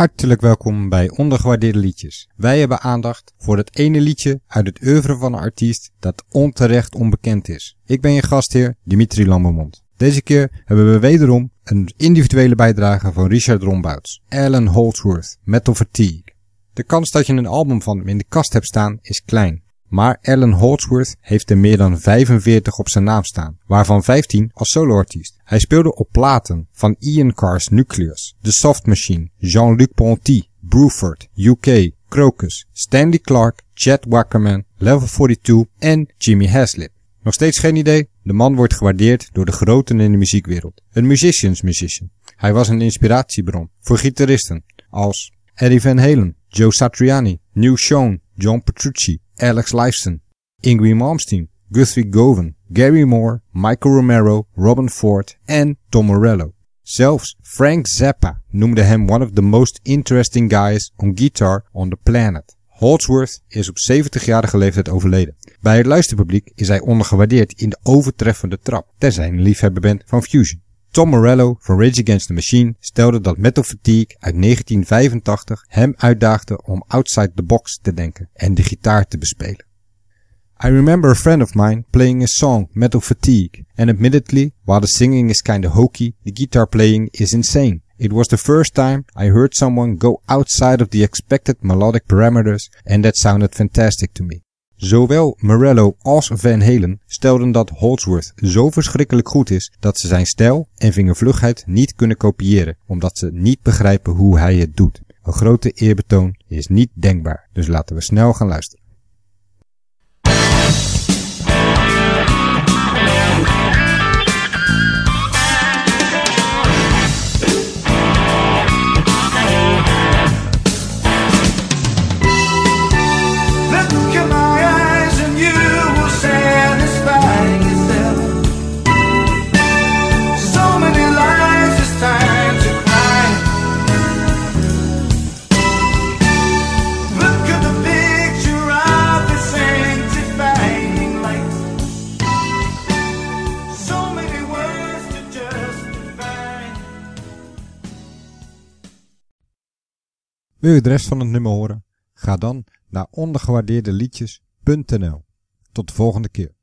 Hartelijk welkom bij Ondergewaardeerde Liedjes. Wij hebben aandacht voor het ene liedje uit het oeuvre van een artiest dat onterecht onbekend is. Ik ben je gastheer Dimitri Lambermond. Deze keer hebben we wederom een individuele bijdrage van Richard Rombouts, Alan Holdsworth, Metal Fatigue. De kans dat je een album van hem in de kast hebt staan is klein. Maar Alan Holdsworth heeft er meer dan 45 op zijn naam staan, waarvan 15 als soloartiest. Hij speelde op platen van Ian Carr's Nucleus, The Soft Machine, Jean-Luc Ponty, Bruford, UK, Crocus, Stanley Clark, Chad Wackerman, Level 42 en Jimmy Haslip. Nog steeds geen idee? De man wordt gewaardeerd door de groten in de muziekwereld. Een musicians musician. Hij was een inspiratiebron voor gitaristen als Eddie Van Halen, Joe Satriani, New Sean, John Petrucci, Alex Lifeson, Ingrid Malmsteen, Guthrie Govan, Gary Moore, Michael Romero, Robin Ford en Tom Morello. Zelfs Frank Zappa noemde hem one of the most interesting guys on guitar on the planet. Holdsworth is op 70-jarige leeftijd overleden. Bij het luisterpubliek is hij ondergewaardeerd in de overtreffende trap, tenzij een liefhebber bent van fusion. Tom Morello van Rage Against the Machine stelde dat Metal Fatigue uit 1985 hem uitdaagde om outside the box te denken en de gitaar te bespelen. I remember a friend of mine playing a song, Metal Fatigue, and admittedly, while the singing is kinda hokey, the guitar playing is insane. It was the first time I heard someone go outside of the expected melodic parameters and that sounded fantastic to me. Zowel Morello als Van Halen stelden dat Holdsworth zo verschrikkelijk goed is dat ze zijn stijl en vingervlugheid niet kunnen kopiëren, omdat ze niet begrijpen hoe hij het doet. Een grote eerbetoon is niet denkbaar, dus laten we snel gaan luisteren. Wil je de rest van het nummer horen? Ga dan naar ondergewaardeerdeliedjes.nl. Tot de volgende keer.